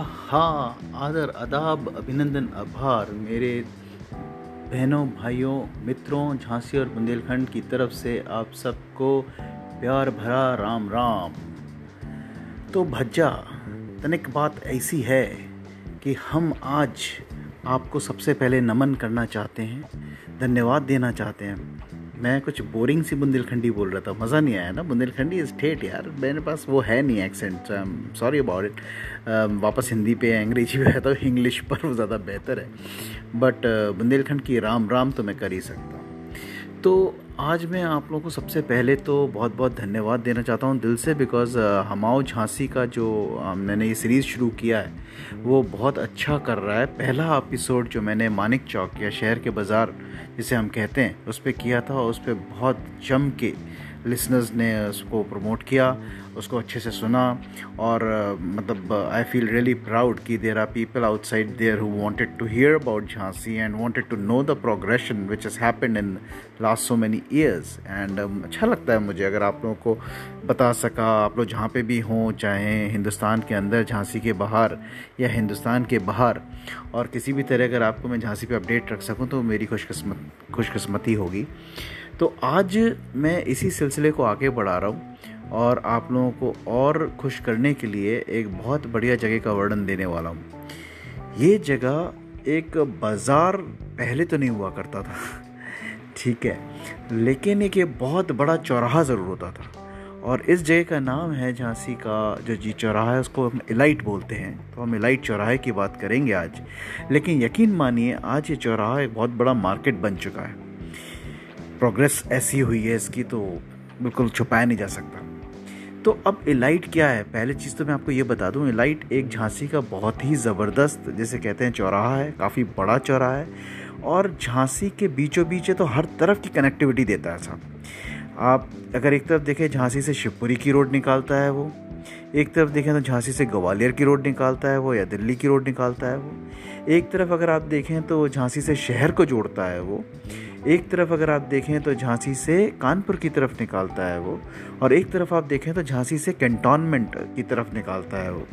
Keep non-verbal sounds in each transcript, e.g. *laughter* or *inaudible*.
हाँ आदर अदाब अभिनंदन, आभार। मेरे बहनों, भाइयों, मित्रों, झांसी और बुंदेलखंड की तरफ़ से आप सबको प्यार भरा राम राम। तो भज्जा, तनिक बात ऐसी है कि हम आज आपको सबसे पहले नमन करना चाहते हैं, धन्यवाद देना चाहते हैं। मैं कुछ बोरिंग सी बुंदेलखंडी बोल रहा था मज़ा नहीं आया ना? बुंदेलखंडी इज़ ठेठ यार मेरे पास वो है नहीं एक्सेंट सॉरी अबाउट इट वापस हिंदी पे अंग्रेज़ी पे रहता हूँ इंग्लिश पर वो ज़्यादा बेहतर है. बट uh, बुंदेलखंड की राम राम तो मैं कर ही सकता हूँ. तो आज मैं आप लोगों को सबसे पहले तो बहुत बहुत धन्यवाद देना चाहता हूँ दिल से बिकॉज़ हमाओ झांसी का जो मैंने ये सीरीज़ शुरू किया है, वो बहुत अच्छा कर रहा है। पहला एपिसोड जो मैंने मानिक चौक या शहर के बाज़ार, जिसे हम कहते हैं, उस पर किया था उस पर बहुत जम के लिसनर्स ने उसको प्रमोट किया, उसको अच्छे से सुना और मतलब आई फील रियली प्राउड कि there are people outside there who wanted to hear about Jhansi and wanted to know the progression which has happened in last so many years and अच्छा लगता है मुझे अगर आप लोगों को बता सका। आप लोग जहाँ पे भी हों, चाहे हिंदुस्तान के अंदर, झांसी के बाहर या हिंदुस्तान के बाहर और किसी भी तरह अगर आपको मैं झांसी पे अपडेट रख सकूँ तो मेरी खुशकस्मत, खुशकस्मती होगी। तो आज मैं इसी सिलसिले को आगे बढ़ा रहा हूँ और आप लोगों को और खुश करने के लिए एक बहुत बढ़िया जगह का वर्णन देने वाला हूँ। ये जगह एक बाज़ार पहले तो नहीं हुआ करता था, *laughs* ठीक है, लेकिन एक ये बहुत बड़ा चौराहा ज़रूर होता था। और इस जगह का नाम है झांसी का, जो जी चौराहा है, उसको हम इलाइट बोलते हैं। तो हम इलाइट चौराहे की बात करेंगे आज। लेकिन यकीन मानिए, आज ये चौराहा एक बहुत बड़ा मार्केट बन चुका है। प्रोग्रेस ऐसी हुई है इसकी तो बिल्कुल छुपाया नहीं जा सकता। तो अब इलाइट क्या है? पहले चीज़ तो मैं आपको ये बता दूँ इलाइट एक झांसी का बहुत ही ज़बरदस्त, जैसे कहते हैं चौराहा है, काफ़ी बड़ा चौराहा है और झांसी के बीचों बीच तो हर तरफ़ की कनेक्टिविटी देता है साहब आप अगर एक तरफ़ देखें, झांसी से शिवपुरी की रोड निकालता है वो, एक तरफ़ देखें तो झांसी से ग्वालियर की रोड निकालता है वो या दिल्ली की रोड निकालता है वो। एक तरफ़ अगर आप देखें तो झांसी से शहर को जोड़ता है वो, एक तरफ़ अगर आप देखें तो झांसी से कानपुर की तरफ़ निकालता है वो, और एक तरफ़ आप देखें तो झांसी से कैंटोनमेंट की तरफ़ निकालता है वो।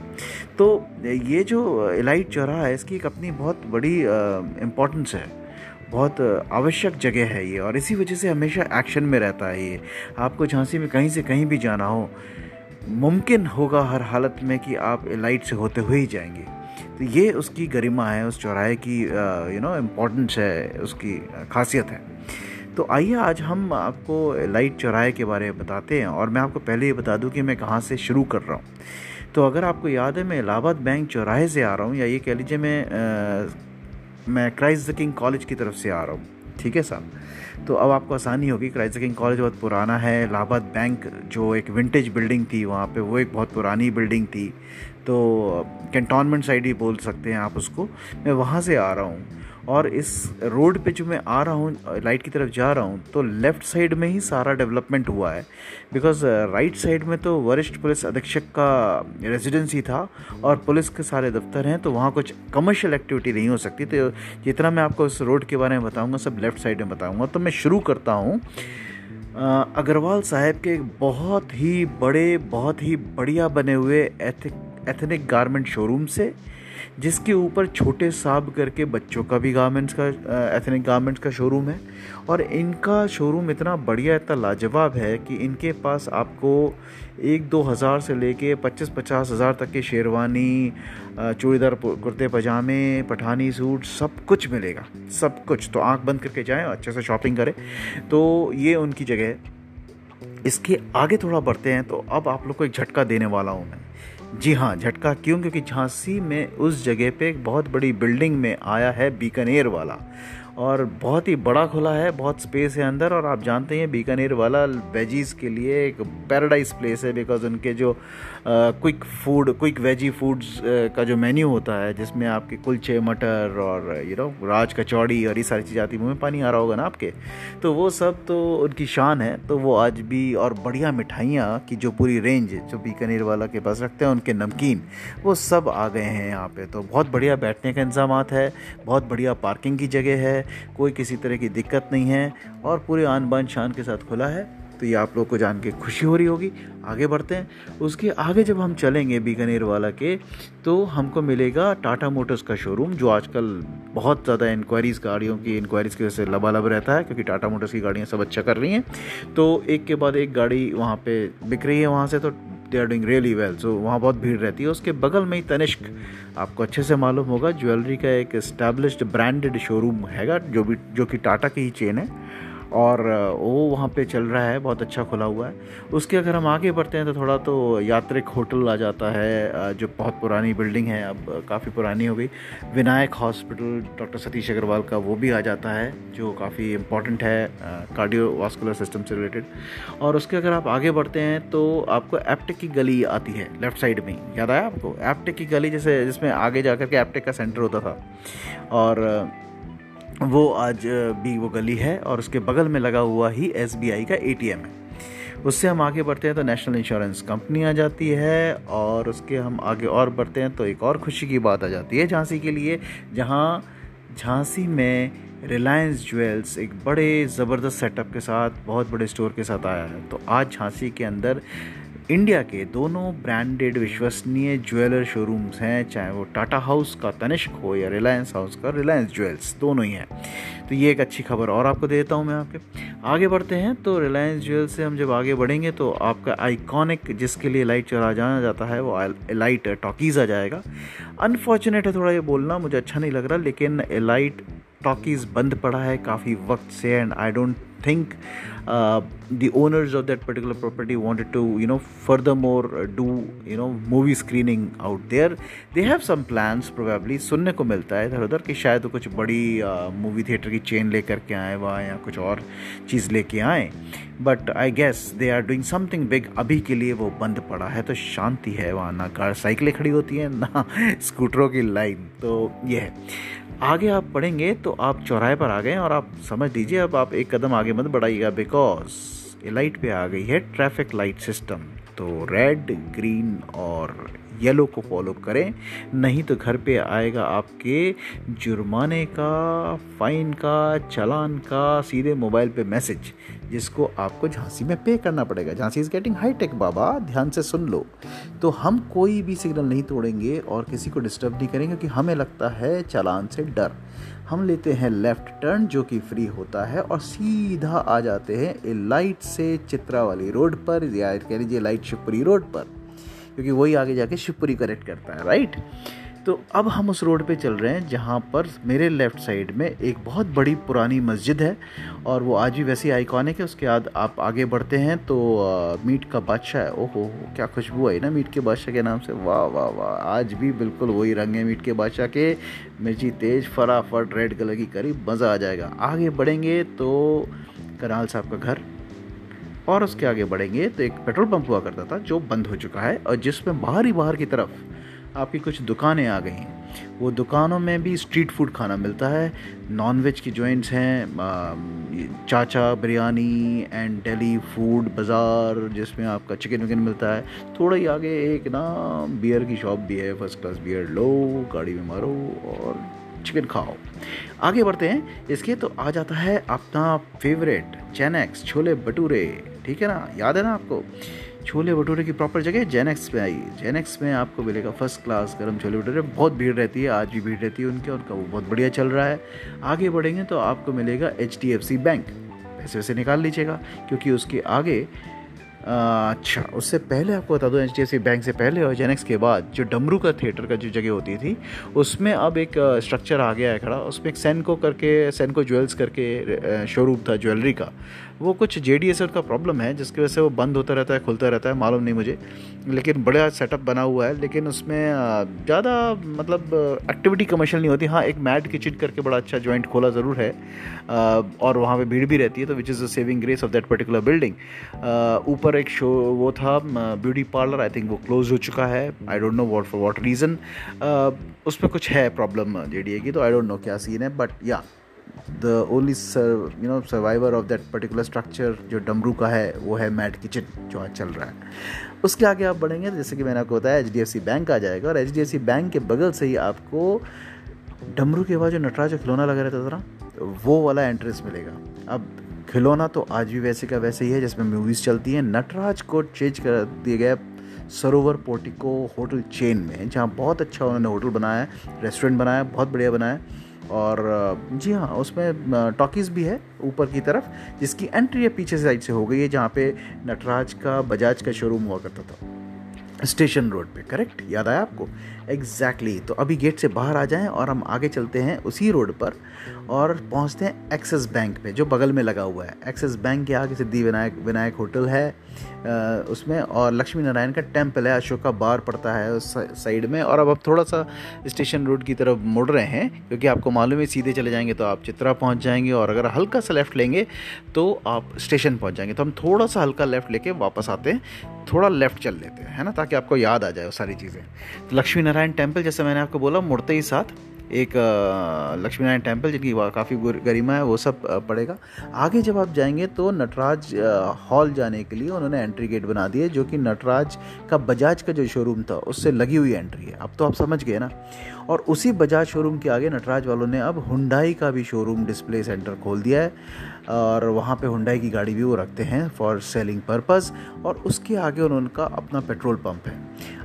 तो ये जो इलाइट चौराहा है, इसकी एक अपनी बहुत बड़ी इम्पोर्टेंस है। बहुत आवश्यक जगह है ये, और इसी वजह से हमेशा एक्शन में रहता है ये। आपको झांसी में कहीं से कहीं भी जाना हो, मुमकिन होगा हर हालत में कि आप लाइट से होते हुए ही जाएँगे। तो ये उसकी गरिमा है उस चौराहे की यू नो इम्पोर्टेंस है उसकी खासियत है। तो आइए आज हम आपको लाइट चौराहे के बारे में बताते हैं और मैं आपको पहले ये बता दूँ कि मैं कहाँ से शुरू कर रहा हूँ। तो अगर आपको याद है मैं इलाहाबाद बैंक चौराहे से आ रहा हूँ या ये कह लीजिए मैं आ, मैं क्राइस्ट द किंग कॉलेज की तरफ़ से आ रहा हूँ। ठीक है साहब? तो अब आपको आसानी होगी, क्राइस्ट किंग कॉलेज बहुत पुराना है, इलाहाबाद बैंक जो एक विंटेज बिल्डिंग थी, वहाँ पे वो एक बहुत पुरानी बिल्डिंग थी। तो कैंटोनमेंट साइड ही बोल सकते हैं आप उसको। मैं वहाँ से आ रहा हूँ। और इस रोड पे जो मैं आ रहा हूँ लाइट की तरफ़ जा रहा हूँ तो लेफ़्ट साइड में ही सारा डेवलपमेंट हुआ है। बिकॉज़ राइट साइड में तो वरिष्ठ पुलिस अधीक्षक का रेजिडेंसी था और पुलिस के सारे दफ्तर हैं तो वहाँ कुछ कमर्शियल एक्टिविटी नहीं हो सकती। तो जितना मैं आपको इस रोड के बारे में बताऊँगा, सब लेफ़्ट साइड में बताऊँगा। तो मैं शुरू करता हूँ। अग्रवाल साहब के बहुत ही बड़े, बहुत ही बढ़िया बने हुए एथिक एथनिक गारमेंट शोरूम से जिसके ऊपर छोटे साब करके बच्चों का भी गारमेंट्स का एथनिक गारमेंट्स का शोरूम है। और इनका शोरूम इतना बढ़िया, इतना लाजवाब है कि इनके पास आपको एक दो हज़ार से लेके पच्चीस, पचास हज़ार तक के शेरवानी चूड़ीदार कुर्ते, पजामे, पठानी सूट सब कुछ मिलेगा। सब कुछ। तो आँख बंद करके जाएँ अच्छे से शॉपिंग करें। तो ये उनकी जगह है। इसके आगे थोड़ा बढ़ते हैं तो अब आप लोग को एक झटका देने वाला हूँ मैं। जी हाँ झटका क्यों? क्योंकि झांसी में उस जगह पे एक बहुत बड़ी बिल्डिंग में आया है बीकानेर वाला। और बहुत ही बड़ा खुला है, बहुत स्पेस है अंदर, और आप जानते हैं बीकानेर वाला वेजीज़ के लिए एक पैराडाइज प्लेस है बिकॉज़ उनके जो quick food quick veggie foods का जो मेन्यू होता है, जिसमें आपके कुलचे, मटर और यू नो राज कचौड़ी और ये सारी चीज़ें आती मुँह में पानी आ रहा होगा ना आपके? तो वो सब तो उनकी शान है। तो वो आज भी और बढ़िया मिठाइयाँ की जो पूरी रेंज जो बीकानेर वाला के पास रखते हैं, उनके नमकीन, वो सब आ गए हैं यहाँ पे। तो बहुत बढ़िया बैठने का इंतज़ाम है, बहुत बढ़िया पार्किंग की जगह है, कोई किसी तरह की दिक्कत नहीं है, और पूरे आन बान शान के साथ खुला है। तो ये आप लोग को जान के खुशी हो रही होगी। आगे बढ़ते हैं। उसके आगे जब हम चलेंगे बीकानेर वाला के तो हमको मिलेगा टाटा मोटर्स का शोरूम, जो आजकल बहुत ज़्यादा इंक्वायरीज़ गाड़ियों की इंक्वायरीज़ की वजह से लबालब रहता है, क्योंकि टाटा मोटर्स की गाड़ियाँ सब अच्छा कर रही हैं। तो एक के बाद एक गाड़ी वहाँ पर बिक रही है वहाँ से तो they are doing really well so वहाँ बहुत भीड़ रहती है। उसके बगल में ही तनिष्क, आपको अच्छे से मालूम होगा, ज्वेलरी का एक इस्टेब्लिश्ड ब्रांडेड शोरूम हैगा, जो भी, जो कि टाटा की ही चेन है। और वो वहाँ पे चल रहा है, बहुत अच्छा खुला हुआ है। उसके अगर हम आगे बढ़ते हैं तो थोड़ा तो यात्रिक होटल आ जाता है जो बहुत पुरानी बिल्डिंग है, अब काफ़ी पुरानी हो गई। विनायक हॉस्पिटल, डॉक्टर सतीश अग्रवाल का वो भी आ जाता है, जो काफ़ी इंपॉर्टेंट है कार्डियो वास्कुलर सिस्टम से रिलेटेड। और उसके अगर आप आगे बढ़ते हैं तो आपको एप्टेक की गली आती है, लेफ़्ट साइड में। याद आया आपको? एप्टेक की गली जैसे, जिसमें आगे जा कर के एप्टेक का सेंटर होता था। और वो आज भी वो गली है और उसके बगल में लगा हुआ ही एसबीआई का एटीएम है। उससे हम आगे बढ़ते हैं तो नेशनल इंश्योरेंस कंपनी आ जाती है और उसके हम आगे और बढ़ते हैं तो एक और खुशी की बात आ जाती है झांसी के लिए, जहाँ झांसी में रिलायंस ज्वेल्स एक बड़े ज़बरदस्त सेटअप के साथ, बहुत बड़े स्टोर के साथ आया है। तो आज झांसी के अंदर इंडिया के दोनों ब्रांडेड विश्वसनीय ज्वेलर शोरूम्स हैं, चाहे वो टाटा हाउस का तनिष्क हो या रिलायंस हाउस का रिलायंस ज्वेल्स दोनों ही हैं। तो ये एक अच्छी खबर और आपको देता हूँ मैं आपके। आगे बढ़ते हैं तो रिलायंस ज्वेल्स से हम जब आगे बढ़ेंगे तो आपका आइकॉनिक जिसके लिए लाइट चला जाना जाता है, वो लाइट टॉकीज़ आ जाएगा। अनफॉर्चुनेट है थोड़ा ये बोलना, मुझे अच्छा नहीं लग रहा, लेकिन लाइट टॉकीज़ बंद पड़ा है काफ़ी वक्त से and I don't think uh, the owners of that particular property wanted to you know furthermore uh, do you know movie screening out there they have some plans probably सुनने को मिलता है इधर उधर कि शायद कुछ बड़ी मूवी थिएटर की चेन लेकर के आए वहाँ या कुछ और चीज़ लेके आए but I guess they are doing something big अभी के लिए वो बंद पड़ा है तो शांति है वहाँ ना कार साइकिलें खड़ी होती हैं ना स्कूटरों की लाइन तो ये है आगे आप पढ़ेंगे तो आप चौराहे पर आ गए और आप समझ लीजिए अब आप एक कदम आगे मत बढ़ाइएगा बिकॉज़ लाइट पे आ गई है ट्रैफ़िक लाइट सिस्टम तो रेड ग्रीन और येलो को फॉलो करें। नहीं तो घर पे आएगा आपके जुर्माने का, फाइन का, चालान का, सीधे मोबाइल पे मैसेज, जिसको आपको झांसी में पे करना पड़ेगा। Jhansi is getting high tech बाबा, ध्यान से सुन लो। तो हम कोई भी सिग्नल नहीं तोड़ेंगे और किसी को डिस्टर्ब नहीं करेंगे, क्योंकि हमें लगता है चालान से डर। हम लेते हैं लेफ़्ट टर्न जो कि फ्री होता है, और सीधा आ जाते हैं लाइट से चित्रा वाली रोड पर, या कह लीजिए लाइट शिवपुरी रोड पर। क्योंकि वही आगे जाके शिवपुरी करेक्ट करता है राइट तो अब हम उस रोड पे चल रहे हैं जहाँ पर मेरे लेफ़्ट साइड में एक बहुत बड़ी पुरानी मस्जिद है और वो आज भी वैसी आइकॉनिक है उसके बाद आप आगे बढ़ते हैं तो आ, मीट का बादशाह है। ओहो क्या खुशबू आई ना मीट के बादशाह के नाम से। वाह वाह वाह आज भी बिल्कुल वही रंग है मीट के बादशाह के। मिर्ची तेज फटाफट रेड कलर की करीब मज़ा आ जाएगा। आगे बढ़ेंगे तो कनाल साहब का घर। और उसके आगे बढ़ेंगे तो एक पेट्रोल पंप हुआ करता था जो बंद हो चुका है और जिसमें बाहर ही बाहर की तरफ़ आपकी कुछ दुकानें आ गई हैं। वो दुकानों में भी स्ट्रीट फ़ूड खाना मिलता है। नॉन वेज की जॉइंट्स हैं चाचा बिरयानी एंड डेली फ़ूड बाज़ार जिसमें आपका चिकन विकन मिलता है। थोड़ा ही आगे एक ना बियर की शॉप भी है फ़र्स्ट क्लास बियर लो, गाड़ी में मारो और चिकन खाओ। आगे बढ़ते हैं। इसके तो आ जाता है अपना फेवरेट जेनेक्स छोले भटूरे। ठीक है ना? याद है ना आपको? छोले भटूरे की प्रॉपर जगह जेनेक्स में आई। जेनेक्स में आपको मिलेगा फ़र्स्ट क्लास गर्म छोले भटूरे। बहुत भीड़ रहती है, आज भी भीड़ रहती है उनके उनका वो बहुत बढ़िया चल रहा है। आगे बढ़ेंगे तो आपको मिलेगा एचडीएफसी बैंक पैसे वैसे निकाल लीजिएगा, क्योंकि उसके आगे अच्छा उससे पहले आपको बता दूँ एच बैंक से पहले और जेनेक्स के बाद जो डमरू का थिएटर का जो जगह होती थी, उसमें अब एक स्ट्रक्चर आ गया है खड़ा। उसमें एक सैनको करके सैनको ज्वेल्स करके शोरूम था ज्वेलरी का। वो कुछ जे डी एस का प्रॉब्लम है, जिसकी वजह से वो बंद होता रहता है, खुलता रहता है, मालूम नहीं मुझे। लेकिन बड़ा सेटअप बना हुआ है, लेकिन उसमें ज़्यादा मतलब एक्टिविटी कमर्शियल नहीं होती। हाँ एक मैड किचन करके बड़ा अच्छा जॉइंट खोला ज़रूर है और वहाँ पे भीड़ भी रहती है तो which is the saving grace of that particular building ऊपर एक शो वो था ब्यूटी पार्लर आई थिंक वो क्लोज हो चुका है। I don't know what for what reason उस पर कुछ है प्रॉब्लम जेडीए की तो आई डोंट नो क्या सीन है बट या the only you know survivor of that particular structure जो डमरू का है, वो है मैट किचन जो आज चल रहा है। उसके आगे आप बढ़ेंगे, जैसे कि मैंने आपको बताया H D F C bank आ जाएगा और H D F C bank के बगल से ही आपको डमरू के बाद जो नटराज खिलौना लगा रहता था वो वाला एंट्रेंस मिलेगा। अब खिलौना तो आज भी वैसे का वैसे ही है, जिसमें मूवीज़ चलती हैं। नटराज को चेंज कर दिया गया सरोवर पोर्टिको होटल चेन में, जहाँ बहुत अच्छा उन्होंने होटल बनाया है रेस्टोरेंट बनाया, बहुत बढ़िया बनाया है। और जी हाँ उसमें टॉकीज़ भी है ऊपर की तरफ़, जिसकी एंट्री है पीछे साइड से हो गई है, जहाँ पे नटराज का बजाज का शोरूम हुआ करता था। स्टेशन रोड पे करेक्ट याद आया आपको? Exactly exactly. तो अभी गेट से बाहर आ जाएँ और हम आगे चलते हैं उसी रोड पर और पहुँचते हैं एक्सिस बैंक पे, जो बगल में लगा हुआ है। एक्सिस बैंक के आगे सिद्धि विनायक विनायक होटल है। उसमें, और लक्ष्मी नारायण का टेंपल है, अशोक बार पड़ता है उस साइड में। और अब आप थोड़ा सा स्टेशन रोड की तरफ़ मुड़ रहे हैं, क्योंकि आपको मालूम है सीधे चले जाएँगे तो आप चित्रा पहुँच जाएँगे, और अगर हल्का सा लेफ़्ट लेंगे तो आप स्टेशन पहुँच जाएँगे। तो हम थोड़ा सा हल्का लेफ़्ट लेके वापस आते हैं, थोड़ा लेफ़्ट चल लेते हैं, है ना, ताकि आपको याद आ जाए वो सारी चीज़ें। तो लक्ष्मी नारायण टेंपल जैसे मैंने आपको बोला, मुड़ते ही साथ एक लक्ष्मी नारायण टेंपल जिनकी काफ़ी गरिमा है, वो सब पड़ेगा। आगे जब आप जाएँगे तो नटराज हॉल जाने के लिए उन्होंने एंट्री गेट बना दिए, जो कि नटराज का बजाज का जो शोरूम था, उससे लगी हुई एंट्री है। अब तो आप समझ गए ना? और उसी बजाज शोरूम के आगे नटराज वालों ने अब हुंडाई का भी शोरूम डिस्प्ले सेंटर खोल दिया है। और वहाँ पे हुंडाई की गाड़ी भी वो रखते हैं फॉर सेलिंग पर्पज़ और उसके आगे उनका अपना पेट्रोल पंप है।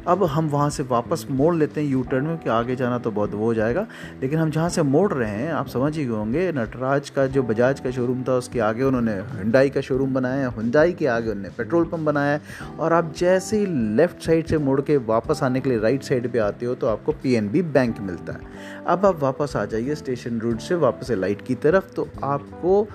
अब हम वहाँ से वापस मोड़ लेते हैं यू टर्न में, कि आगे जाना तो बहुत वो हो जाएगा। लेकिन हम जहाँ से मोड़ रहे हैं, आप समझ ही होंगे, नटराज का जो बजाज का शोरूम था, उसके आगे उन्होंने हुंडाई का शोरूम बनाया है हुंडाई के आगे उन्होंने पेट्रोल पंप बनाया है। और आप जैसे ही लेफ़्ट साइड से मुड़ के वापस आने के लिए राइट साइड पर आते हो तो आपको PNB बैंक मिलता है। अब आप वापस आ जाइए स्टेशन रूट से, वापस लाइट की तरफ़ तो आपको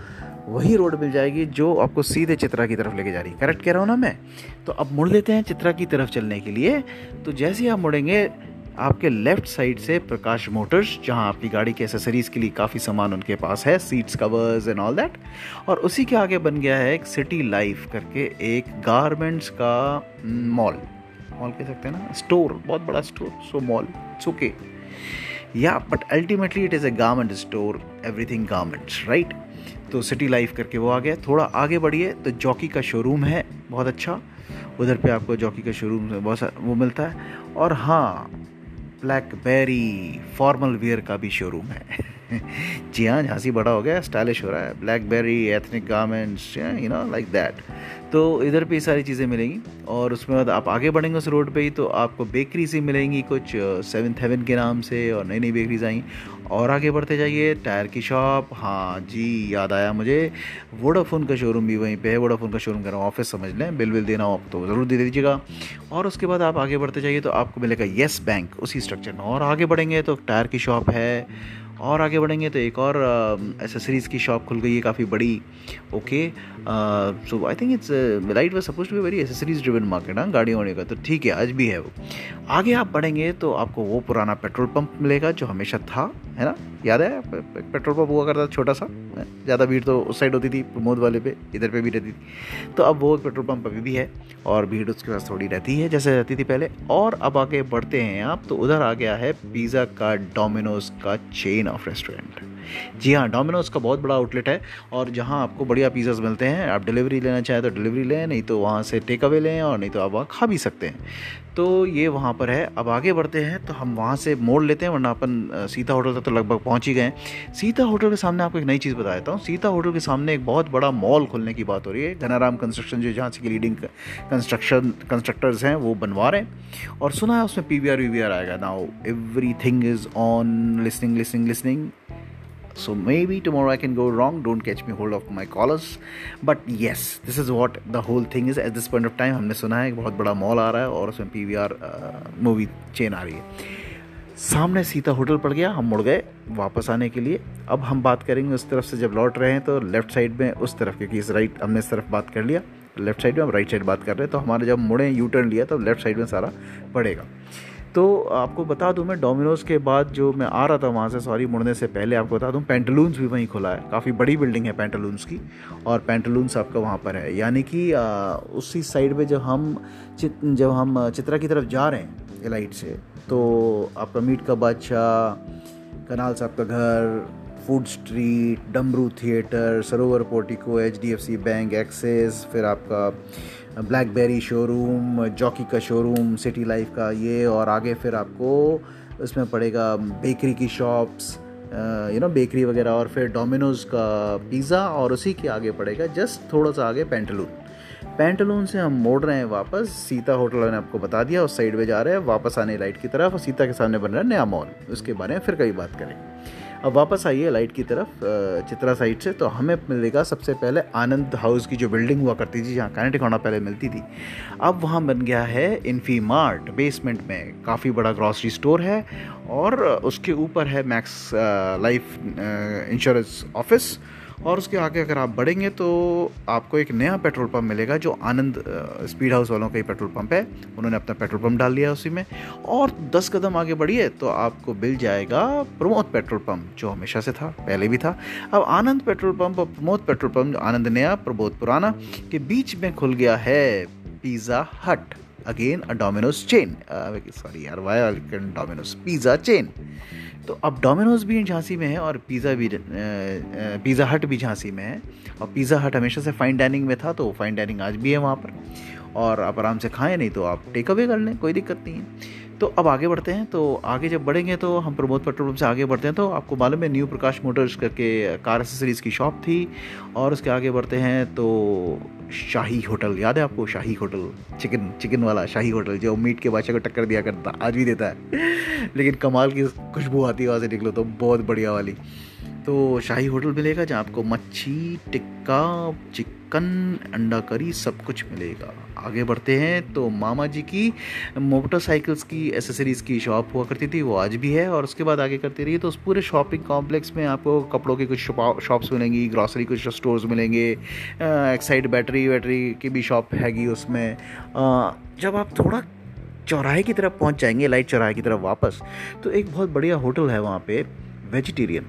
वही रोड मिल जाएगी जो आपको सीधे चित्रा की तरफ़ लेके जा रही है। करेक्ट कह रहा हूँ ना मैं? तो अब मुड़ लेते हैं चित्रा की तरफ़ चलने के लिए। तो जैसे ही आप मुड़ेंगे, आपके लेफ़्ट साइड से प्रकाश मोटर्स जहाँ आपकी गाड़ी के एसेसरीज के लिए काफ़ी सामान उनके पास है seats covers and all that और उसी के आगे बन गया है एक सिटी लाइफ करके एक गारमेंट्स का मॉल मॉल कह सकते हैं ना? स्टोर बहुत बड़ा स्टोर सो मॉल ओके या but ultimately it is a garment store everything garments right तो सिटी लाइफ करके वो आ गया। थोड़ा आगे बढ़िए तो जॉकी का शोरूम है, बहुत अच्छा। उधर पे आपको जॉकी का शोरूम बहुत वो मिलता है। और हाँ ब्लैकबेरी फॉर्मल वेयर का भी शोरूम है। *laughs* *laughs* जी हाँ झांसी बड़ा हो गया स्टाइलिश हो रहा है। BlackBerry ethnic garments you know like that तो इधर पे सारी चीज़ें मिलेंगी, और उसमें बाद आप आगे बढ़ेंगे उस रोड पे ही तो आपको बेकरी से मिलेंगी कुछ सेवन्थ हेवन के नाम से, और नई नई बेकरीज आई। और आगे बढ़ते जाइए, टायर की शॉप हाँ जी, याद आया मुझे। वोडाफोन का शोरूम भी वहीं पे है वोडाफोन का शोरूम हूँ ऑफ़िस समझ लें। बिल बिल देना हो, आप तो ज़रूर दे दीजिएगा। और उसके बाद आप आगे बढ़ते जाइए तो आपको मिलेगा येस बैंक उसी स्ट्रक्चर में। और आगे बढ़ेंगे तो टायर की शॉप है। और आगे बढ़ेंगे तो एक और एसेसरीज़ की शॉप खुल गई है, काफ़ी बड़ी। Okay so I think it's light was suppose to be very accessories driven market हाँ गाड़ियों वाड़ियों का तो ठीक है, आज भी है वो। आगे आप बढ़ेंगे तो आपको वो पुराना पेट्रोल पंप मिलेगा जो हमेशा था, है ना? याद है? पेट्रोल पंप हुआ करता था छोटा सा। ज़्यादा भीड़ तो उस साइड होती थी, प्रमोद वाले पे, इधर पे भी रहती थी। तो अब वो पेट्रोल पंप अभी भी है और भीड़ उसके पास थोड़ी रहती है, जैसे रहती थी पहले। और अब आगे बढ़ते हैं आप तो उधर आ गया है पिज़्ज़ा का डोमिनोज का चेन ऑफ़ रेस्टोरेंट जी हाँ डोमिनोज का बहुत बड़ा आउटलेट है और जहाँ आपको बढ़िया पिज़्ज़ाज मिलते हैं। आप डिलीवरी लेना चाहें तो डिलीवरी लें, नहीं तो वहाँ से टेक अवे लें और नहीं तो आप वहाँ खा भी सकते हैं। तो ये वहाँ पर है। अब आगे बढ़ते हैं तो हम वहाँ से मोड़ लेते हैं, वरना अपन सीता होटल तक तो लगभग पहुँच ही गए सीता होटल के सामने आपको एक नई चीज़ बता देता हूँ। सीता होटल के सामने एक बहुत बड़ा मॉल खुलने की बात हो रही है। घनाराम कंस्ट्रक्शन जो, जहाँ से लीडिंग कंस्ट्रक्शन कंस्ट्रक्टर्स हैं, वो बनवा रहे हैं। और सुना है उसमें पी वी आर वी आएगा। Now everything is on listening listening listening so maybe tomorrow i can go wrong. Don't catch me hold of my collars. But yes, this is what the whole thing is. At this point of time, हमने सुना है बहुत बड़ा mall आ रहा है और उसमें P V R movie chain आ रही है। सामने सीता होटल पड़ गया, हम मुड़ गए वापस आने के लिए। अब हम बात करेंगे उस तरफ़ से जब लौट रहे हैं तो लेफ़्ट साइड में उस तरफ़, क्योंकि इस राइट हमने इस तरफ़ बात कर लिया। लेफ़्ट साइड में हम राइट साइड बात कर रहे हैं तो हमारे जब मुड़े यू टर्न लिया तो लेफ़्ट साइड में सारा पड़ेगा तो आपको बता दूँ, मैं डोमिनोज़ के बाद जो मैं आ रहा था वहाँ से सॉरी मुड़ने से पहले आपको बता दूँ पेंटलून्स भी वहीं खुला है। काफ़ी बड़ी बिल्डिंग है पेंटलून्स की, और पेंटलून्स आपका वहाँ पर है। यानी कि उसी साइड पे जब हम चित, जब हम चित्रा की तरफ़ जा रहे हैं एलाइट से तो आपका मीट का बादशाह, कनाल साहब का घर फ़ूड स्ट्रीट डमरू theatre Sarovar Portico H D F C bank Axis फिर आपका ब्लैकबेरी शोरूम जॉकी का शोरूम सिटी लाइफ का ये और आगे फिर आपको उसमें पड़ेगा बेकरी की शॉप्स यू नो बेकरी वगैरह और फिर डोमिनोज़ का पिज़्ज़ा और उसी के आगे पड़ेगा जस्ट थोड़ा सा आगे पेंटलून पेंटलून से हम मोड़ रहे हैं वापस सीता होटल मैंने आपको बता दिया, उस साइड में जा रहे हैं, वापस आने लाइट की तरफ़ और सीता के सामने बन रहा है नया मॉल उसके बारे में फिर कभी बात करेंगे अब वापस आइए लाइट की तरफ़ चित्रा साइड से। तो हमें मिलेगा सबसे पहले आनंद हाउस की जो बिल्डिंग हुआ करती थी, जहाँ कैनेटिक होना पहले मिलती थी। अब वहाँ बन गया है इन्फी मार्ट बेसमेंट में। काफ़ी बड़ा ग्रॉसरी स्टोर है और उसके ऊपर है मैक्स लाइफ इंश्योरेंस ऑफ़िस और उसके आगे अगर आप बढ़ेंगे तो आपको एक नया पेट्रोल पंप मिलेगा जो आनंद स्पीड हाउस वालों का ही पेट्रोल पंप है। उन्होंने अपना पेट्रोल पंप डाल दिया उसी में। और दस कदम आगे बढ़िए तो आपको मिल जाएगा प्रमोद पेट्रोल पंप, जो हमेशा से था, पहले भी था। अब आनंद पेट्रोल पंप और प्रमोद पेट्रोल पंप, आनंद नया, प्रमोद पुराना, के बीच में खुल गया है Pizza Hut. Again, uh, Domino's chain. Sorry यार वाई डोमिनोज पिज़्ज़ा चेन तो अब डोमिनोज भी झांसी में है और पिज़्ज़ा भी पिज़्ज़ा हट भी झांसी में है। और पिज़्ज़ा हट हमेशा से फाइन डाइनिंग में था तो फाइन डाइनिंग आज भी है वहाँ पर। और आप आराम से खाएँ, नहीं तो आप टेक अवे कर लें, कोई दिक्कत नहीं है। तो अब आगे बढ़ते हैं तो आगे जब बढ़ेंगे तो हम प्रमोद पेट्रोल पंप से आगे बढ़ते हैं। तो आपको मालूम है, न्यू प्रकाश मोटर्स करके कार एसेसरीज़ की शॉप थी। और उसके आगे बढ़ते हैं तो शाही होटल, याद है आपको? शाही होटल चिकन चिकन वाला शाही होटल जो मीट के बादशाह को टक्कर दिया करता, आज भी देता है। लेकिन कमाल की खुशबू आती है वहाँ से निकलो तो बहुत बढ़िया वाली। तो शाही होटल मिलेगा जहाँ आपको मच्छी, टिक्का, चिकन अंडा करी सब कुछ मिलेगा। आगे बढ़ते हैं तो मामा जी की मोटरसाइकिल्स की एसेसरीज़ की शॉप हुआ करती थी, वो आज भी है और उसके बाद आगे करती रही। तो उस पूरे शॉपिंग कॉम्प्लेक्स में आपको कपड़ों की कुछ शॉप्स मिलेंगी ग्रॉसरी कुछ स्टोर्स मिलेंगे एक्साइड बैटरी वैटरी की भी शॉप हैगी उसमें। जब आप थोड़ा चौराहे की तरफ़ पहुँच जाएँगे लाइट चौराहे की तरफ़ वापस तो एक बहुत बढ़िया होटल है वहाँ पे वेजिटेरियन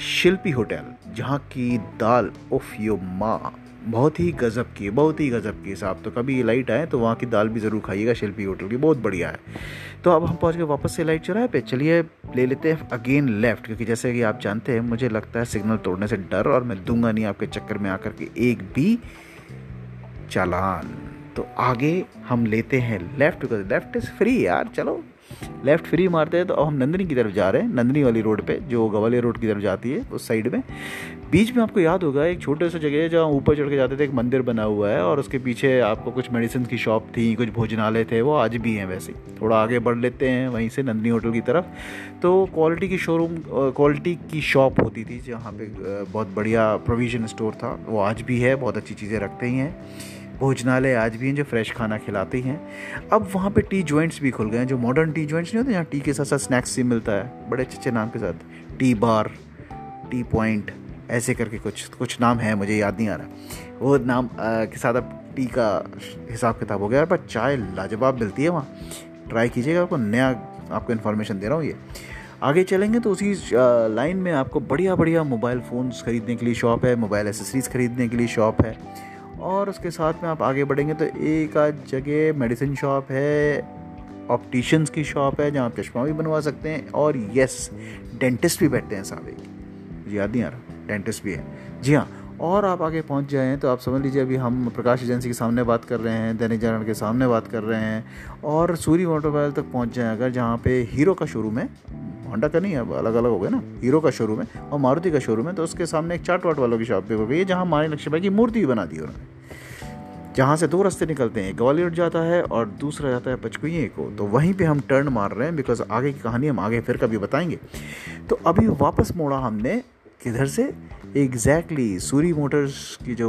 शिल्पी होटल, जहाँ की दाल उफ यो माँ। बहुत ही गज़ब की, बहुत ही गज़ब की। साहब तो कभी ये लाइट आए तो वहाँ की दाल भी ज़रूर खाइएगा, शिल्पी होटल की। बहुत बढ़िया है। तो अब हम पहुँच गए वापस से लाइट चौराहे पे। चलिए ले लेते हैं अगेन लेफ़्ट, क्योंकि जैसे कि आप जानते हैं, मुझे लगता है सिग्नल तोड़ने से डर और मैं दूँगा नहीं आपके चक्कर में आकर के। एक भी चालान। तो आगे हम लेते हैं left because left is free यार, चलो। लेफ़्ट फ्री मारते हैं तो अब हम नंदनी की तरफ़ जा रहे हैं, नंदनी वाली रोड पे, जो गवालियर रोड की तरफ़ जाती है, उस साइड में। बीच में आपको याद होगा, एक छोटे से जगह है, जहाँ ऊपर चढ़ के जाते थे, एक मंदिर बना हुआ है, और उसके पीछे आपको कुछ मेडिसिन की शॉप थी, कुछ भोजनालय थे, वो आज भी हैं वैसे। थोड़ा आगे बढ़ लेते हैं, वहीं से नंदनी होटल की तरफ़। तो क्वालिटी की शोरूम क्वालिटी की शॉप होती थी, जहाँ पे बहुत बढ़िया प्रोविज़न स्टोर था, वो आज भी है, बहुत अच्छी चीज़ें रखते ही हैं। भोजनालय आज भी हैं जो फ्रेश खाना खिलाते हैं। अब वहाँ पे टी जॉइंट्स भी खुल गए हैं जो मॉडर्न टी जॉइंट्स नहीं होते जहाँ टी के साथ साथ स्नैक्स भी मिलता है। बड़े अच्छे अच्छे नाम के साथ। टी बार टी पॉइंट ऐसे करके कुछ कुछ नाम है मुझे याद नहीं आ रहा। वो नाम आ, के साथ अब टी का हिसाब किताब हो गया पर चाय लाजवाब मिलती है वहाँ। ट्राई कीजिएगा आपको नया आपको इन्फॉर्मेशन दे रहा हूँ ये। आगे चलेंगे तो उसी लाइन में आपको बढ़िया बढ़िया मोबाइल फ़ोन्स खरीदने के लिए शॉप है मोबाइल एसेसरीज़ खरीदने के लिए शॉप है। और उसके साथ में आप आगे बढ़ेंगे तो एक आध जगह मेडिसिन शॉप है ऑप्टिशंस की शॉप है, जहाँ आप चश्मा भी बनवा सकते हैं और यस डेंटिस्ट भी बैठते हैं साहब एक। याद नहीं आ रहा डेंटिस्ट भी है। जी हाँ और आप आगे पहुँच जाएँ तो आप समझ लीजिए अभी हम प्रकाश एजेंसी के सामने बात कर रहे हैं, दैनिक जागरण के सामने बात कर रहे हैं और सूरी मोटरमोबाइल तक पहुँच जाएँ अगर जहाँ पे हीरो का शोरूम है। होंडा का नहीं है अलग अलग हो गया ना। हीरो का शोरूम है और मारुति का शोरूम है तो उसके सामने एक चाट वाट वालों की शॉप भी हो गई है जहाँ मारे नक्शे भाई की मूर्ति भी बना दी उन्होंने। जहाँ से दो रास्ते निकलते हैं ग्वालियर जाता है और दूसरा जाता है पचकुए को। तो वहीं पे हम टर्न मार रहे हैं बिकॉज़ आगे की कहानी हम आगे फिर कभी बताएँगे। तो अभी वापस मोड़ा हमने किधर से? एग्जैक्टली exactly, सूरी मोटर्स की जो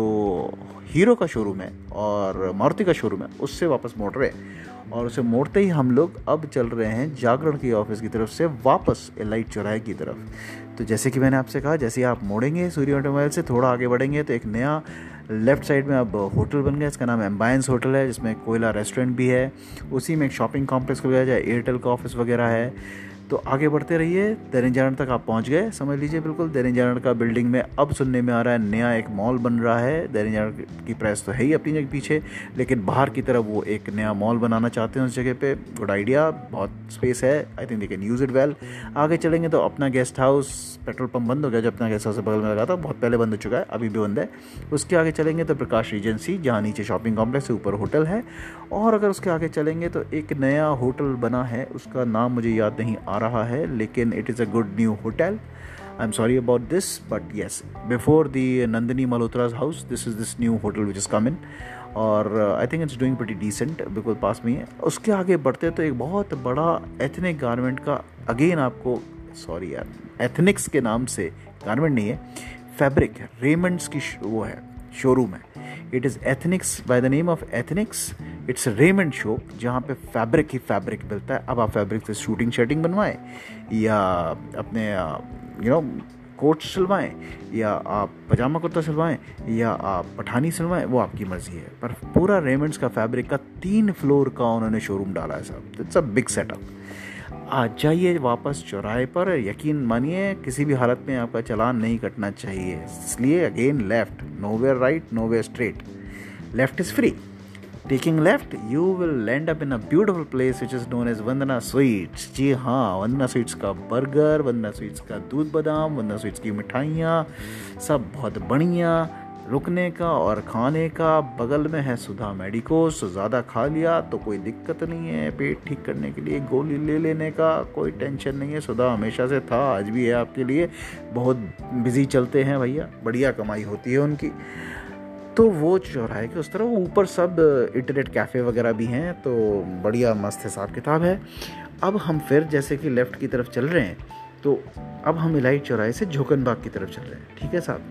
हीरो का शोरूम है और मारुति का शोरूम है उससे वापस मोड़ रहे हैं। और उसे मोड़ते ही हम लोग अब चल रहे हैं जागरण की ऑफ़िस की तरफ़ से वापस लाइट चौराहे की तरफ़। तो जैसे कि मैंने आपसे कहा जैसे आप मोड़ेंगे सूर्य ऑटोमोबाइल से थोड़ा आगे बढ़ेंगे तो एक नया लेफ़्ट साइड में अब होटल बन गया इसका नाम एम्बायंस होटल है जिसमें कोयला रेस्टोरेंट भी है। उसी में एक शॉपिंग कॉम्प्लेक्स खुल गया जाए एयरटेल का ऑफ़िस वगैरह है। तो आगे बढ़ते रहिए। दैनिक तक आप पहुँच गए। समझ लीजिए बिल्कुल दैनिक का बिल्डिंग में अब सुनने में आ रहा है, नया एक मॉल बन रहा है। दैनिक की प्रेस तो है ही अपनी जगह पीछे, लेकिन बाहर की तरफ़ वो एक नया मॉल बनाना चाहते हैं उस जगह पे। गुड आइडिया, बहुत स्पेस है। I think they can use it well आगे चलेंगे तो अपना गेस्ट हाउस पेट्रोल पंप बंद हो गया जब अपना गेस्ट हाउस बगल में लगा था, बहुत पहले बंद हो चुका है, अभी भी बंद है। उसके आगे चलेंगे तो प्रकाश एजेंसी जहाँ नीचे शॉपिंग कॉम्प्लेक्स है, ऊपर होटल है। और अगर उसके आगे चलेंगे तो एक नया होटल बना है उसका नाम मुझे याद नहीं आ रहा है लेकिन it is a good new hotel I'm sorry about this, but yes, before the Nandini Malhotra's house, this is this new hotel which is in और I think it's doing pretty decent बिल्कुल पास में ही उसके आगे बढ़ते तो एक बहुत बड़ा एथनिक गारमेंट का अगेन आपको सॉरी यार एथनिक्स के नाम से गारमेंट नहीं है फैब्रिक रेमंड्स की वो है शोरूम है। It is Ethnics by the name of Ethnics it's Raymond shop जहाँ पे फैब्रिक ही फैब्रिक मिलता है। अब आप फैब्रिक से शूटिंग शर्टिंग बनवाएँ, या अपने यू नो कोट सिलवाएँ, या आप पजामा कुर्ता सिलवाएँ, या आप पठानी सिलवाएँ, वो आपकी मर्ज़ी है। पर पूरा रेमंड्स का फैब्रिक का तीन फ्लोर का उन्होंने शोरूम डाला है साहब इट्स अ बिग सेटअप आ जाइए वापस चौराहे पर। यकीन मानिए, किसी भी हालत में आपका चलान नहीं कटना चाहिए। इसलिए again left nowhere right nowhere straight left is free taking left you will land up in a beautiful place which is known as Vandana Sweets जी हाँ वंदना स्वीट्स का बर्गर वंदना स्वीट्स का दूध बादाम वंदना स्वीट्स की मिठाइयाँ, सब बहुत बढ़िया। रुकने का और खाने का, बगल में है सुधा मेडिकोस, ज़्यादा खा लिया तो कोई दिक्कत नहीं है, पेट ठीक करने के लिए गोली ले लेने का कोई टेंशन नहीं है। सुधा हमेशा से था, आज भी है आपके लिए। बहुत बिज़ी चलते हैं भैया, बढ़िया कमाई होती है उनकी। तो वो चौराहे के उस तरफ़, ऊपर सब इंटरनेट कैफ़े वगैरह भी हैं तो बढ़िया मस्त हिसाब किताब है। अब हम फिर, जैसे कि लेफ़्ट की तरफ़ चल रहे हैं तो अब हम इलाइट चौराहे से झोकन बाग की तरफ़ चल रहे हैं। ठीक है साहब?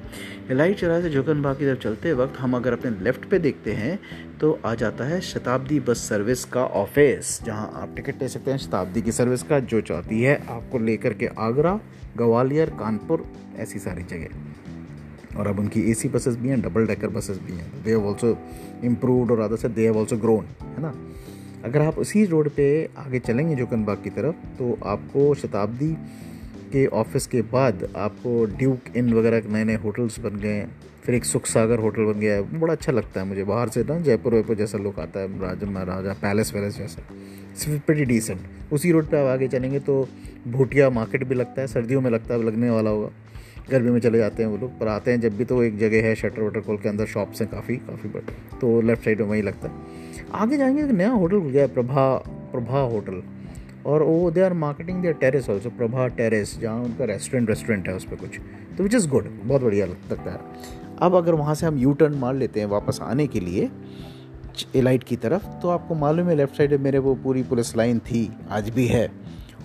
इलाइट चौराहे से झोकन बाग की तरफ़ चलते वक्त हम अगर अपने लेफ़्ट पे देखते हैं तो आ जाता है शताब्दी बस सर्विस का ऑफ़िस, जहाँ आप टिकट ले सकते हैं शताब्दी की सर्विस का, जो चाहती है आपको लेकर के आगरा, ग्वालियर, कानपुर, ऐसी सारी जगह। और अब उनकी एसी बसेस भी हैं, डबल डेकर बसेस भी हैं। दे हैव ऑल्सो इम्प्रूवड और अदर से दे हैव ऑल्सो ग्रोन है ना? अगर आप उसी रोड पे आगे चलेंगे जोकन बाग की तरफ़ तो आपको शताब्दी के ऑफ़िस के बाद आपको ड्यूक इन वगैरह नए नए होटल्स बन गए फिर एक सुख सागर होटल बन गया है। बड़ा अच्छा लगता है मुझे। बाहर से ना जयपुर वयपुर जैसा लुक आता है राजा महाराजा पैलेस वैलेस जैसा। सिर्फ़ प्रेटी डिसेंट उसी रोड पे आप आगे चलेंगे तो भूटिया मार्केट भी लगता है। सर्दियों में लगता है लगने वाला होगा। गर्मी में चले जाते हैं वो लोग। पर आते हैं जब भी तो एक जगह है शटर वटर खोल के अंदर। शॉप्स हैं काफ़ी काफ़ी बड़े। तो लेफ़्ट साइड में वहीं लगता है। आगे जाएँगे एक नया होटल खुल गया है, प्रभा प्रभा होटल। और वो they are marketing their terrace also Prabha terrace जहाँ उनका रेस्टोरेंट रेस्टोरेंट है उस पर कुछ। तो विच इज़ गुड बहुत बढ़िया लगता है। अब अगर वहाँ से हम यू टर्न मार लेते हैं वापस आने के लिए एलाइट की तरफ़ तो आपको मालूम है लेफ़्ट साइड मेरे वो पूरी पुलिस लाइन थी, आज भी है।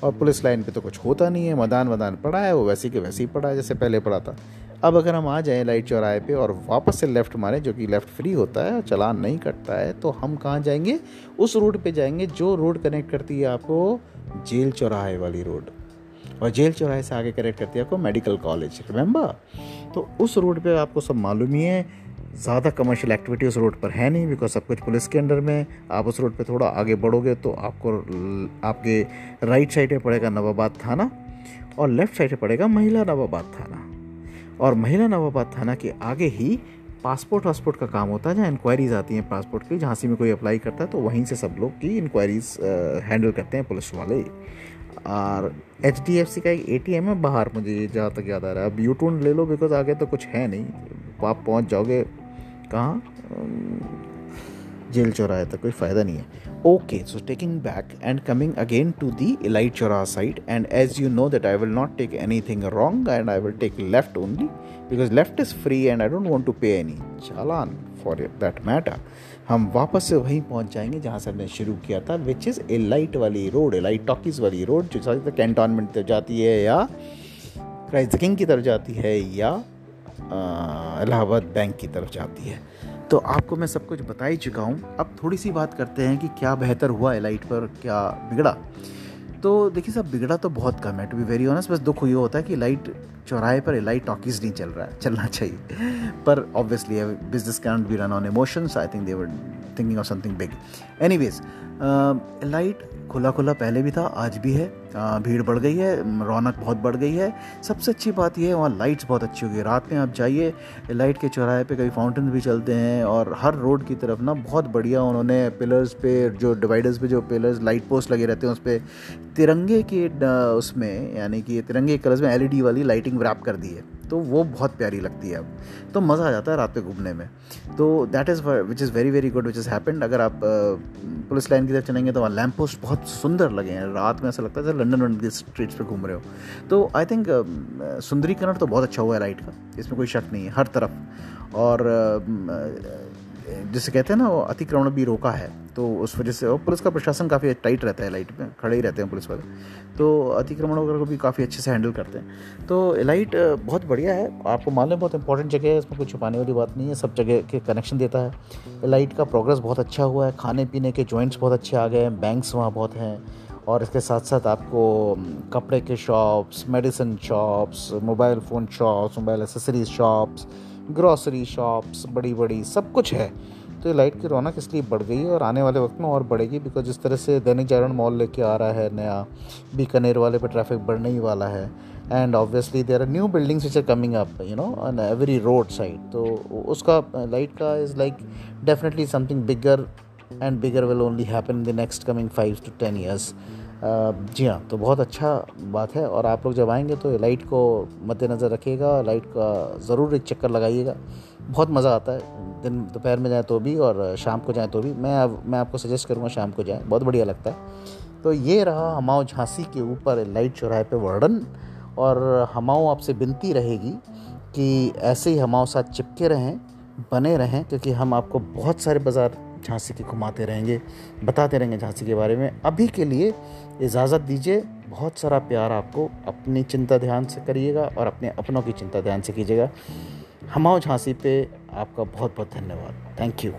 और पुलिस लाइन पे तो कुछ होता नहीं है मदान मैदान पड़ा है, वो वैसे के वैसे ही पड़ा है जैसे पहले पड़ा था। अब अगर हम आ जाएँ लाइट चौराहे पे और वापस से लेफ़्ट मारें, जो कि लेफ़्ट फ्री होता है और चलान नहीं कटता है तो हम कहाँ जाएँगे? उस रोड पे जाएँगे जो रोड कनेक्ट करती है आपको जेल चौराहे वाली रोड और जेल चौराहे से आगे कनेक्ट करती है आपको मेडिकल कॉलेज रिमेंबर तो उस रोड पे आपको सब मालूम ही है, ज़्यादा कमर्शियल एक्टिविटी उस रोड पर है नहीं बिकॉज़ सब कुछ पुलिस के अंडर में। आप उस रोड पे थोड़ा आगे बढ़ोगे तो आपको आपके राइट साइड पे पड़ेगा नवाबाद थाना और लेफ़्ट साइड पे पड़ेगा महिला नवाबाद थाना। और महिला नवाबाद थाना के आगे ही पासपोर्ट वासपोर्ट का काम होता है, जहाँ इंक्वायरीज आती हैं पासपोर्ट की। झांसी में कोई अप्लाई करता है तो वहीं से सब लोग की इंक्वायरीज हैंडल करते हैं पुलिस वाले। और एच डी एफ़ सी का एक ए टी एम है बाहर, मुझे जहाँ तक याद आ रहा है। अब यू यूटून ले लो बिकॉज़ आगे तो कुछ है नहीं। आप पहुँच जाओगे कहाँ? जेल चौराहे तक, कोई फ़ायदा नहीं है। Okay so taking back and coming again to the Elite चौराहा side and as you know that I will not take anything wrong and I will take left only because left is free and I don't want to pay any challan for that matter हम वापस से वहीं पहुँच जाएँगे जहाँ से हमने शुरू किया था विच इज़ एलाइट वाली रोड एलाइट टॉकीज़ वाली रोड जो कैंटोनमेंट तरफ़ जाती है या क्राइस्ट किंग की तरफ़ जाती है या इलाहाबाद बैंक की तरफ़ जाती है। तो आपको मैं सब कुछ बता ही चुका हूँ। अब थोड़ी सी बात करते हैं कि क्या बेहतर हुआ एलाइट पर, क्या बिगड़ा। तो देखिए सब बिगड़ा तो बहुत कम है टू बी वेरी ऑनेस्ट बस दुख ये होता है कि लाइट चौराहे पर लाइट टॉकीज नहीं चल रहा है चलना चाहिए। पर obviously business can be run on emotions I think they were thinking of something big anyways light खुला खुला पहले भी था आज भी है। आ, भीड़ बढ़ गई है रौनक बहुत बढ़ गई है। सबसे अच्छी बात यह है वहाँ लाइट्स बहुत अच्छी हो गई रात में आप जाइए लाइट के चौराहे पे कभी फाउंटेन भी चलते हैं और हर रोड की तरफ़ ना बहुत बढ़िया उन्होंने पिलर्स पे जो डिवाइडर्स पे जो पिलर्स लाइट पोस्ट लगे रहते हैं उस पर तिरंगे के उसमें यानी कि तिरंगे कलर्स में एलईडी वाली लाइटिंग लाइटिंग रैप कर दी है तो वो बहुत प्यारी लगती है अब। तो मज़ा आ जाता है रात पे घूमने में। तो that is which is very very good which is happened अगर आप पुलिस लाइन की तरफ़ चलेंगे तो वहाँ लैम्प पोस्ट बहुत सुंदर लगे हैं। रात में ऐसा लगता है जैसे लंडन वंडन की स्ट्रीट्स पे घूम रहे हो। तो आई थिंक सुंदरीकरण तो बहुत अच्छा हुआ है लाइट का, इसमें कोई शक नहीं है, हर तरफ़। और जिसे कहते हैं ना, वो अतिक्रमण भी रोका है। तो उस वजह से, और पुलिस का प्रशासन काफ़ी टाइट रहता है लाइट में, खड़े ही रहते हैं पुलिस वाले। तो अतिक्रमण वगैरह को भी काफ़ी अच्छे से हैंडल करते हैं। तो लाइट बहुत बढ़िया है। आपको मालूम बहुत इंपॉर्टेंट जगह है, इसमें कोई छुपाने वाली बात नहीं है, सब जगह के कनेक्शन देता है। लाइट का प्रोग्रेस बहुत अच्छा हुआ है खाने पीने के जॉइंट्स बहुत अच्छे आ गए हैं बैंक्स वहाँ बहुत हैं। और इसके साथ साथ आपको कपड़े के shops medicine shops mobile phone shops mobile accessories shops grocery shops बड़ी बड़ी सब कुछ है। तो ये लाइट की रौनक इसलिए बढ़ गई है और आने वाले वक्त में और बढ़ेगी बिकॉज़ जिस तरह से दैनिक जागरण मॉल लेके आ रहा है नया, बीकानेर वाले पे ट्रैफ़िक बढ़ने ही वाला है। And obviously there are new buildings which are coming up you know on every road side तो उसका लाइट का is like definitely something bigger and bigger will only happen in the next coming five to ten years जी हाँ तो बहुत अच्छा बात है और आप लोग जब आएँगे तो लाइट को मद्देनज़र रखिएगा, लाइट का ज़रूर एक चक्कर लगाइएगा। बहुत मज़ा आता है। दिन दोपहर में जाएँ तो भी और शाम को जाएँ तो भी। मैं अब, मैं आपको सजेस्ट करूँगा शाम को जाएँ, बहुत बढ़िया लगता है। तो ये रहा हमाओ झांसी के ऊपर लाइट चौराहे पे वर्णन और हमाओ आपसे विनती रहेगी कि ऐसे ही हमाओ साथ चिपके रहें, बने रहें, क्योंकि हम आपको बहुत सारे बाज़ार झांसी के घुमाते रहेंगे, बताते रहेंगे झांसी के बारे में। अभी के लिए इजाज़त दीजिए। बहुत सारा प्यार आपको अपनी चिंता ध्यान से करिएगा और अपने अपनों की चिंता ध्यान से कीजिएगा। हमाओ झांसी पे आपका बहुत बहुत धन्यवाद। Thank you